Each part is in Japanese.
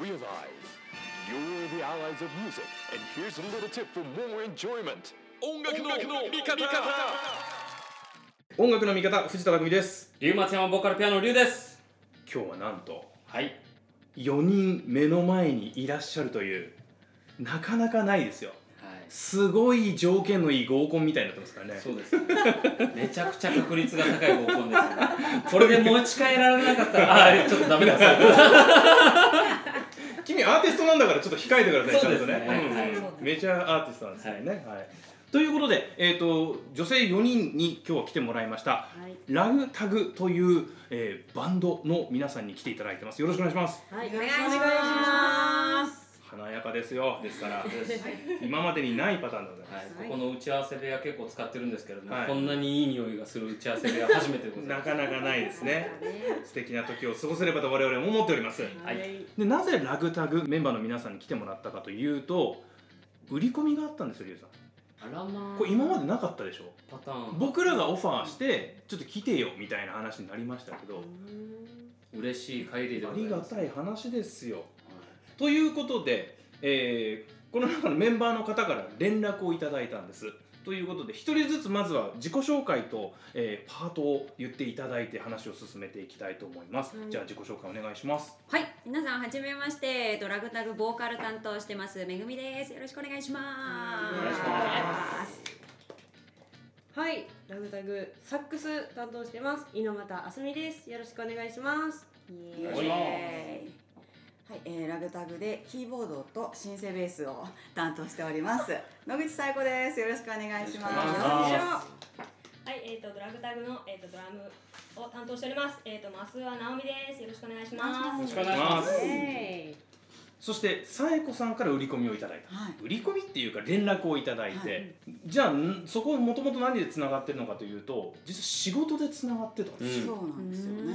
Realize you're the allies of music, and here's a little tip for more enjoyment. 音楽の味方。音楽の味方藤田匠です。龍松山ボーカルピアノ龍です。今日はなんとはい。4人目の前にいらっしゃるというなかなかないですよ。はい。すごい条件のいい合コンみたいになってますからね。そうです。めちゃくちゃ確率が高い合コンですこれで持ち帰られなかったらあちょっとダメだアーティストなんだからちょっと控えてくださいそうですね。ちゃんとね、メジャーアーティストなんですよね、はい。ということで、えー、と女性4人に今日は来てもらいました、はい。ラグタグという、えーバンドの皆さんに来ていただいてます。よろしくお願いします。はい、お願いします華やかですよですから。今までにないパターンでございます、はい、ここの打ち合わせ部屋結構使ってるんですけれども、はい。こんなにいい匂いがする打ち合わせ部屋初めてでございます。なかなかないですね。素敵な時を過ごせればと我々も思っております、はい。でなぜラグタグメンバーの皆さんに来てもらったかというと売り込みがあったんですよリュウさん。あらまあ。これ今までなかったでしょ。パターン。僕らがオファーしてちょっと来てよみたいな話になりましたけど。嬉しい限りであございます。りがたい話ですよということで、えーこの中のメンバーの方から連絡をいただいたんです。ということで一人ずつまずは自己紹介と、えーパートを言っていただいて話を進めていきたいと思います、はい。じゃあ自己紹介お願いします。はい、皆さんはじめまして、えっとラグタグボーカル担当してますめぐみです。よろしくお願いします。よろしくお願いします。はい、ラグタグサックス担当してます猪俣あすみです。よろしくお願いします。イエお願いしーイはい、えー、ラグタグでキーボードとシンセベースを担当しております。野口彩子です。よろしくお願いします。よろしくお願いします。はい、えっ、とドラグタグのえっ、とドラムを担当しております。えっ、とマスは直美です。よろしくお願いします。よろしくお願いします。えそしてさえこさんから売り込みをいただいた、はい。売り込みっていうか連絡をいただいて、はい。じゃあんそこもともと何でつながってるのかというと実は仕事でつながってたんですよ、そうなんですよね。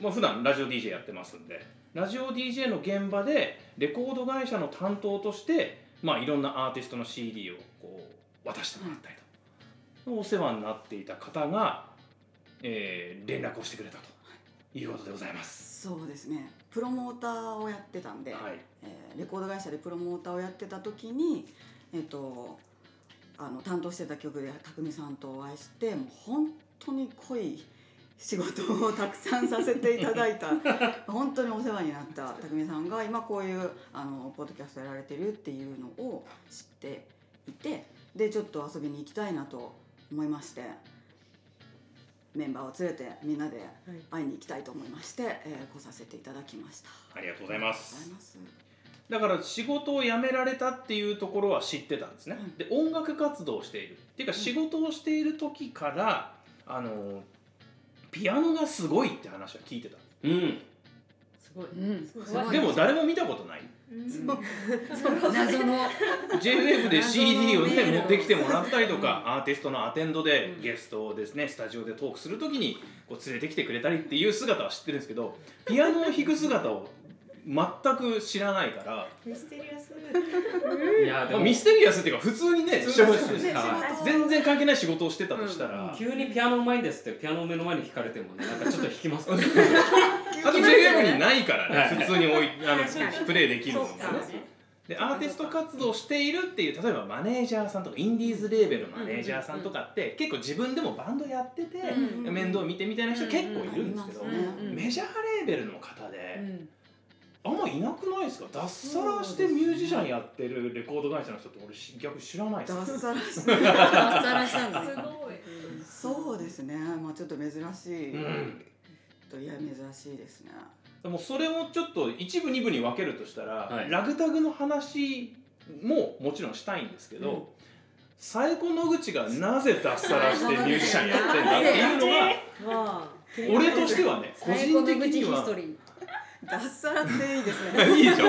まあ普段ラジオ DJ やってますんでラジオ DJ の現場でレコード会社の担当として、まあ、いろんなアーティストの CD をこう渡してもらったりと、お世話になっていた方が、えー連絡をしてくれたとい。うことでございます。そうですね。プロモーターをやってたんで、はい。えーレコード会社でプロモーターをやってた時にえっ、とあの担当してた曲で匠さんとお会いしてもう本当に濃い仕事をたくさんさせていただいた 本当にお世話になった匠さんが今こういうあのポッドキャストやられてるっていうのを知っていてでちょっと遊びに行きたいなと思いましてメンバーを連れてみんなで会いに行きたいと思いまして、えー来させていただきました。ありがとうございまありがとうございす。ますだから仕事を辞められたっていうところは知ってたんですね。うんで音楽活動をしているっていうか仕事をしている時からあのピアノがすごいって話は聞いてた。うん。すごい。うん、すごい。でも誰も見たことない。謎の。JWave で CD をね持ってきてもらったりとか、アーティストのアテンドでゲストをですねスタジオでトークするときにこう連れてきてくれたりっていう姿は知ってるんですけどピアノを弾く姿を全く知らないから、ミステリアス。いやでも。まあミステリアスっていうか普通にね全然関係ない仕事をしてたとしたら、急にピアノうまいんですってピアノを目の前に弾かれてもねなんかちょっと弾きますからね。あと JWave にないからね、はい。普通に置いあのプレイできるのもね。でアーティスト活動しているっていう例えばマネージャーさんとかインディーズレーベルのマネージャーさんとかって結構自分でもバンドやってて、うん面倒見てみたいな人結構いるんですけど、メジャーレーベルの方で、あんまいなくないですか？脱サラしてミュージシャンやってるレコード会社の人って俺し逆に知らないです。脱サラして 脱サラしたん。だすごい。そうですね。まあちょっと珍しい、うん。といや珍しいですね。でもそれをちょっと一部二部に分けるとしたら、はい。ラグタグの話ももちろんしたいんですけど、最高野口がなぜ脱サラしてミュージシャンやってんだっていうのがまあ。俺としてはね個人的には脱サラっていいですね。いいでしょ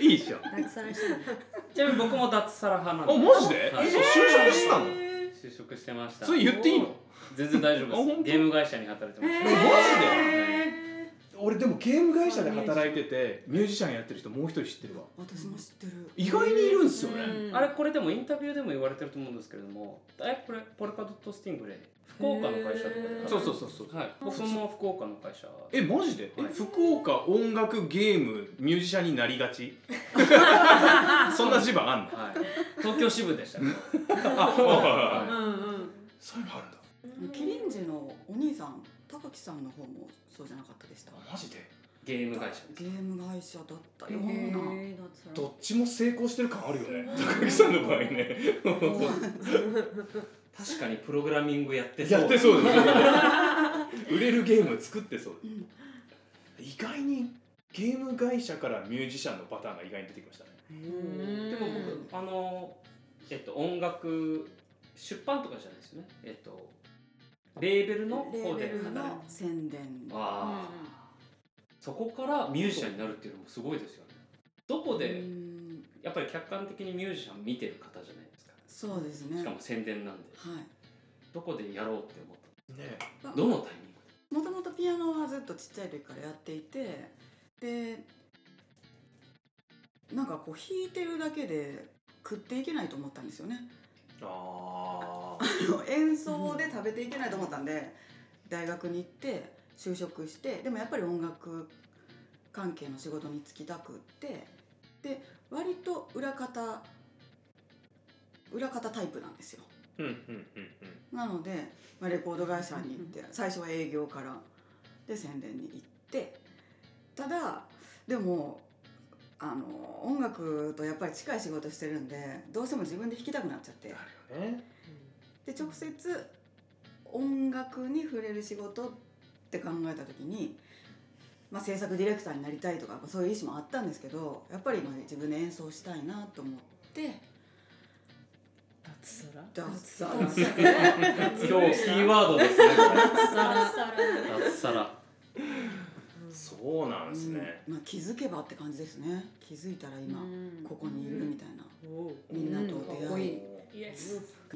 いいでしょー脱サラしたんだちなみに僕も脱サラ派なんあでマジで、はい。そう就職したの？就職してました。それ言っていいの？全然大丈夫です。ゲーム会社に働いてましマジで？俺でもゲーム会社で働いててミュージシャンやってる人もう一人知ってるわ。私も知ってる。意外にいるんですよね、あれこれでもインタビューでも言われてると思うんですけれどもえこれポルカドットスティングレイ福岡の会社とかでそうそうそうそう。はい。僕も福岡の会社。えマジで、えはい。福岡音楽ゲームミュージシャンになりがち？そんな地盤あんの？はい。東京支部でした。ねあはうんうん。そういうのあるんだ。キリンジのお兄さん高木さんの方もそうじゃなかったでした？マジで？ゲーム会社ゲーム会社だったような、どっちも成功してる感あるよね。高木さんの場合ね。確かにプログラミングやってやってそうですね。売れるゲーム作ってそう。うん。意外にゲーム会社からミュージシャンのパターンが意外に出てきましたね。でも僕あのえっと音楽出版とかじゃないですよね。えっとレーベルのレーベル方で宣伝ああそこからミュージシャンになるっていうのもすごいですよね。どこうでん。やっぱり客観的にミュージシャン見てる方じゃないですか。そうですね。しかも宣伝なんで。はい。どこでやろうって思っね。たどのタイミングで？もともとピアノはずっとちっちゃい時からやっていてでなんかこう弾いてるだけで食っていけないと思ったんですよね。ああの演奏で食べていけないと思ったんで大学に行って就職してでもやっぱり音楽関係の仕事に就きたくってで割と裏方裏方タイプなんですよ。なので、まあ、レコード会社に行って最初は営業からで宣伝に行ってただでもあの音楽とやっぱり近い仕事してるんでどうしても自分で弾きたくなっちゃってで直接音楽に触れる仕事って考えた時に、まあ、制作ディレクターになりたいとかそういう意思もあったんですけどやっぱりまあ自分で演奏したいなと思って脱サラ？脱サラ。今日キーワードですね。脱サラ。脱サラ。そうなんですね、うん。まあ、気づけばって感じですね。気づいたら今ここにいるみたいな。みんなと出会い、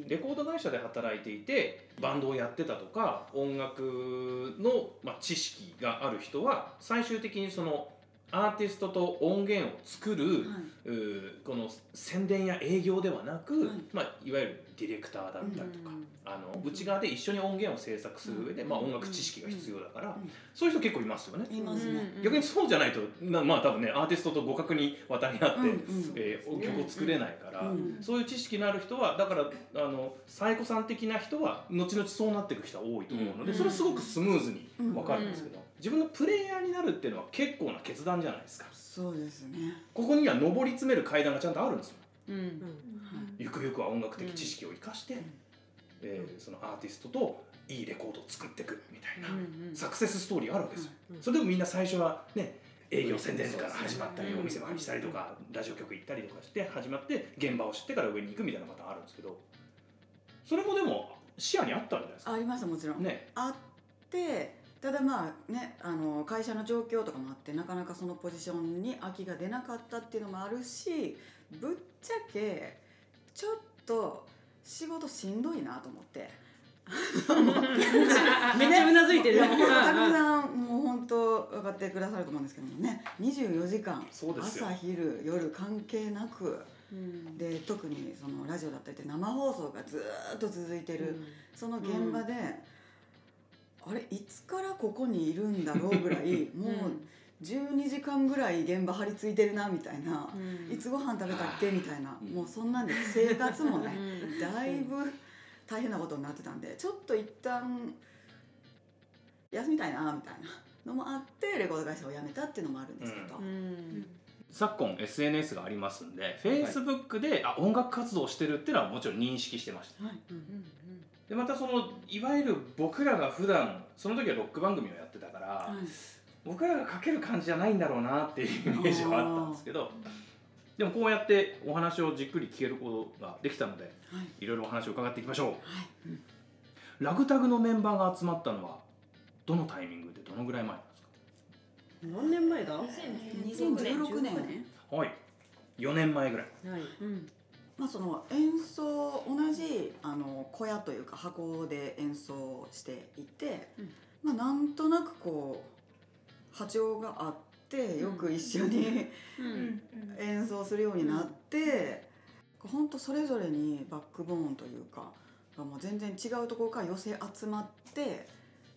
レコード会社で働いていてバンドをやってたとか音楽の、まあ、知識がある人は最終的にそのアーティストと音源を作る、はうーこの宣伝や営業ではなく、はい。まあ、いわゆるディレクターだったりとか、あの内側で一緒に音源を制作する上で、まあ、音楽知識が必要だから、うんそういう人結構いますよね。い、いますね、逆にそうじゃないとなまあ多分ねアーティストと互角に渡り合って、うんうんえー曲を作れないから、うんそういう知識のある人はだからあのサイコさん的な人は後々そうなっていく人は多いと思うので、うん。それはすごくスムーズに分かるんですけど、自分がプレイヤーになるっていうのは結構な決断じゃないですか。そうですね、ここには上り詰める階段がちゃんとあるんですよ。うん。ゆくゆくは音楽的知識を生かして、ん。えーそのアーティストといいレコードを作っていくみたいな、うんサクセスストーリーあるわけですよ、うんそれでもみんな最初はね営業宣伝から始まったり、うん。お店回りしたりとか、ラジオ局行ったりとかして始まって現場を知ってから上に行くみたいなパターンあるんですけどそれもでも視野にあったんじゃないですか。ありましたもちろん、ね。あってただまあねあの会社の状況とかもあってなかなかそのポジションに空きが出なかったっていうのもあるしぶっちゃけちょっと仕事しんどいなと思って。めっちゃうなずいてる。いやもううん。高木さんもう本当分かってくださると思うんですけどもね。24時間朝昼夜関係なくうん。で特にそのラジオだったりって生放送がずーっと続いてる、その現場で、あれいつからここにいるんだろうぐらい もう12時間ぐらい現場張り付いてるなみたいな、うん。いつご飯食べたっけ？みたいな、もうそんなんで生活もね、うん。だいぶ大変なことになってたんでちょっと一旦休みたいなみたいなのもあってレコード会社を辞めたっていうのもあるんですけど、うん。昨今 SNS がありますんで Facebook で、あ音楽活動をしてるっていうのはもちろん認識してました。はい。うんでまたそのいわゆる僕らが普段その時はロック番組をやってたから、はい。僕らが書ける感じじゃないんだろうなっていうイメージはあったんですけどでもこうやってお話をじっくり聞けることができたのではい。いろいろお話を伺っていきましょう。はい。ラグタグのメンバーが集まったのはどのタイミングでどのぐらい前なんです何年前だ？は2016年。かはい。4年前ぐらい。い。うんまあ、その演奏同じあの小屋というか箱で演奏していて、うん。まあ、なんとなくこう波長があってよく一緒にうん。演奏するようになって、ほんとそれぞれにバックボーンというかがもう全然違うところから寄せ集まって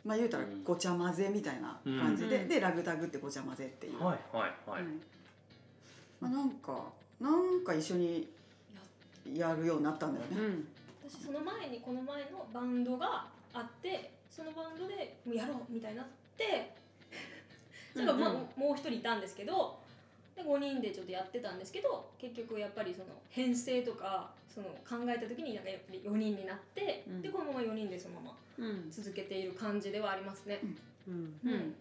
まあ言うたらごちゃ混ぜみたいな感じで、うん。でラグタグってごちゃ混ぜっていう、はいはい。はい、まあ、なんかなんか一緒にやるようになったんだよね。私その前にこの前のバンドがあってそのバンドでもうやろうみたいになってそれがまあうんもう一人いたんですけどで5人でちょっとやってたんですけど結局やっぱりその編成とかその考えた時になんかやっぱり4人になって、うん。でこのまま4人でそのままうん。続けている感じではありますね。うん。うん。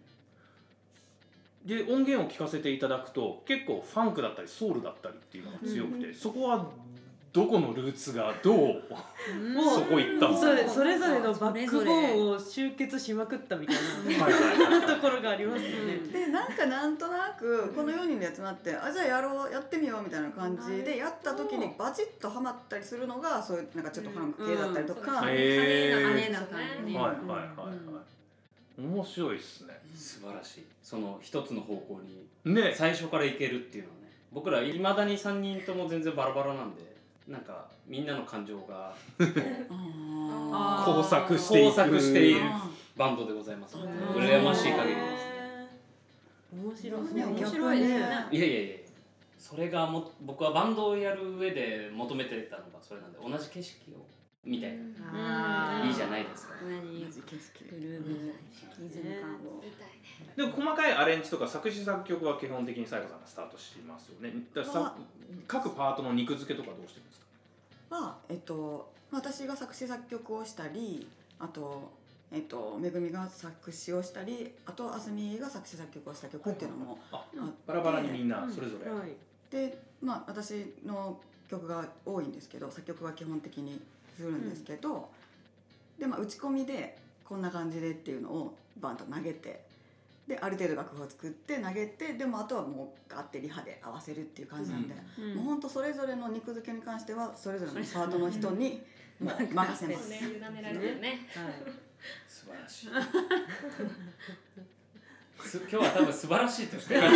で音源を聞かせていただくと結構ファンクだったりソウルだったりっていうのが強くて、うん。そこはどこのルーツがどうもうそこ行ったんですかそれそれぞれのバックボーンを集結しまくったみたいな。ところがありますよね。でなんかなんとなくこの4人で集まってあじゃあやろうやってみようみたいな感じでやった時にバチッとはまったりするのがそういうなんかちょっとファンク系だったりとか、うん。羽へー。根な感じ。ねはいはいはいはい。面白いっすね。素晴らしい。その一つの方向にね。最初からいけるっていうのはね。僕らいまだに3人とも全然バラバラなんでなんかみんなの感情があ工作していく交錯している。あバンドでございます。のでうん羨ましい限りです。面白い。ね面白いですよね。いやいやいや。それがも僕はバンドをやる上で求めてたのがそれなんで同じ景色をみたいな、あーいいじゃないですか。でも細かいアレンジとか作詞作曲は基本的にさやかさんがスタートしますよね。だからさ各パートの肉付けとかどうしてるんですか？は、えっと、私が作詞作曲をしたりあと、えっと、めぐみが作詞をしたりあとあすみが作詞作曲をした曲っていうのもあバラバラにみんなそれぞれ、はい。で、まあ、私の曲が多いんですけど作曲は基本的にするんですけど、で、まあ、打ち込みでこんな感じでっていうのをバンと投げてである程度楽譜を作って投げてでもあとはもうガッてリハで合わせるっていう感じなんで、もうほんとそれぞれの肉付けに関してはそれぞれのパートの人にもう任せます。ね委ねられてるね。はい。素晴らしい。す今日は多分素晴らしいとして。は素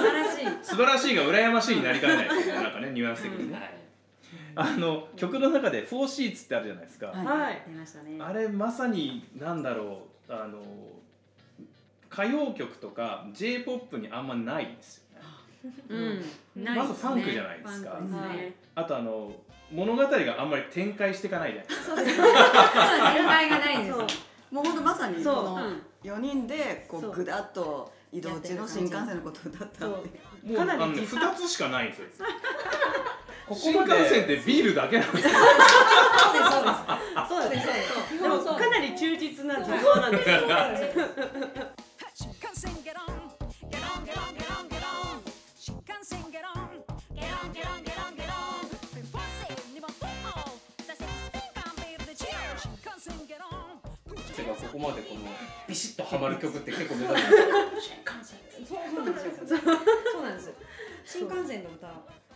晴らしい。素晴らしいが羨ましいになりかねないなんかねニュアンス的にね、いあの曲の中で「フォーシーツ」ってあるじゃないですか、はい。はい。出ましたね。あれまさになんだろうあの歌謡曲とか j p o p にあんまないんですよね。うん。まずファンクじゃないですか。あとあの物語があんまり展開していかないじゃないですか。そうですね展開がないんです。そう。もうほんとまさにこそう。のうん4人でこそう。うぐだっと移動中の新幹線のことを歌ったそっていう。う。かなりもうあのね実2つしかないんですよここ新まで線ってビールだけなんです。よそうですそうですそうですそうかなり忠実な実話なんですよ。新幹線 get on get on get on get on get on 新幹線 get on get on get on get on get on フォーセにもフォー座席スピーカービールでチェア新幹線 get on てかここまでこのビシッとハマる曲って結構目立つそうそうなんですよそうなんです新幹線の歌。新幹線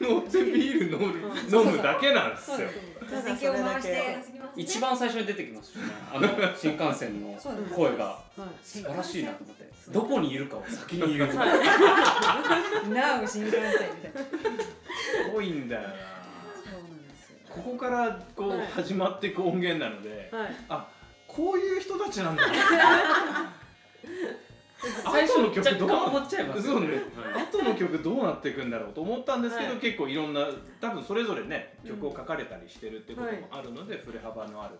乗ってビール飲む飲むだけなんですよ。座席を回して。一番最初に出てきますしねあの新幹線の声が。はい。素晴らしいなと思って。どこにいるかを先に言う。なう新幹線。みたいな。すごいんだよ。なここからこうはい。始まっていく音源なのではい。あこういう人たちなんだ 最初の曲どう若干思っちゃいます？そうね。後の曲どうなっていくんだろうと思ったんですけど、はい。結構いろんな多分それぞれね曲を書かれたりしてるってこともあるので、振れ幅のある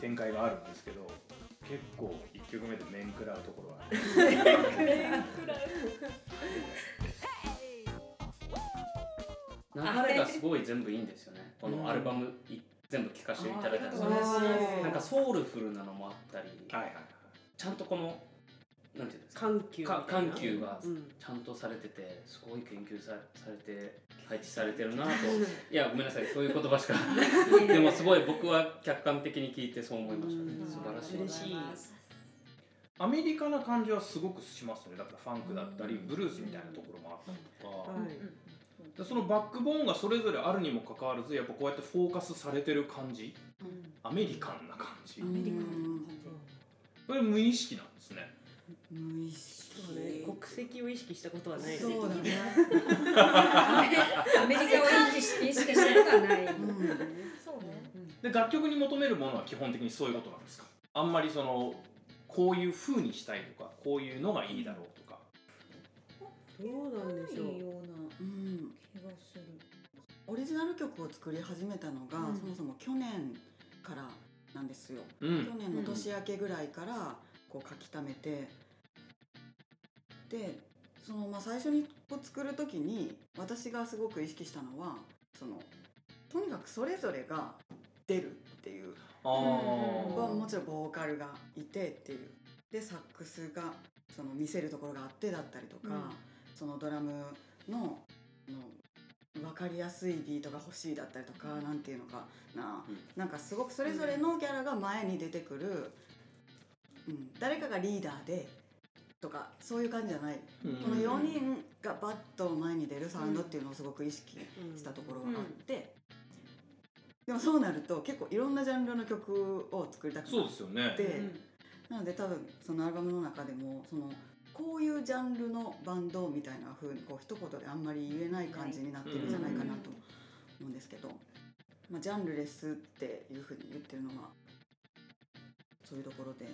展開があるんですけど結構1曲目で面食らうところはある。流れがすごい全部いいんですよね。このアルバムい全部聴かせていただいたんです。なんかソウルフルなのもあったりはいはい。ちゃんとこの緩急みたいな？か緩急がうん。ちゃんとされててすごい研究さされて配置されてるなと。いやごめんなさいそういう言葉しか でもすごい僕は客観的に聞いてそう思いましたね。うん。素晴らしい。嬉しい。アメリカな感じはすごくしますね。だからファンクだったりブルースみたいなところもあったりとか、はい。でそのバックボーンがそれぞれあるにもかかわらずやっぱこうやってフォーカスされてる感じ。アメリカンな感じ、うん。これ無意識なんですね無意識。国籍を意識したことはないです。そうだね、アメリカを意識したことはない。うん、そうね。で楽曲に求めるものは基本的にそういうことなんですか？あんまりそのこういう風にしたいとかこういうのがいいだろうとか。どうなんでしょういいようなうん、気がする。オリジナル曲を作り始めたのが、うん。そもそも去年からなんですよ、うん。去年の年明けぐらいからこう書き溜めてでそのまあ最初に作る時に私がすごく意識したのはそのとにかくそれぞれが出るっていうもちろんボーカルがいてっていう。でサックスがその見せるところがあってだったりとか、うん。そのドラムのの分かりやすいビートが欲しいだったりとか、なんていうのかな、うん。なんかすごくそれぞれのキャラが前に出てくる、うん、誰かがリーダーでとかそういう感じじゃない、うん。この4人がバッと前に出るサウンドっていうのをすごく意識したところがあって、でもそうなると結構いろんなジャンルの曲を作りたくなっそうですよね。て、なので多分そのアルバムの中でもそのこういうジャンルのバンドみたいな風にこう一言であんまり言えない感じになってるんじゃないかなと思うんですけど、まあ、ジャンルレスっていう風に言ってるのはそういうところで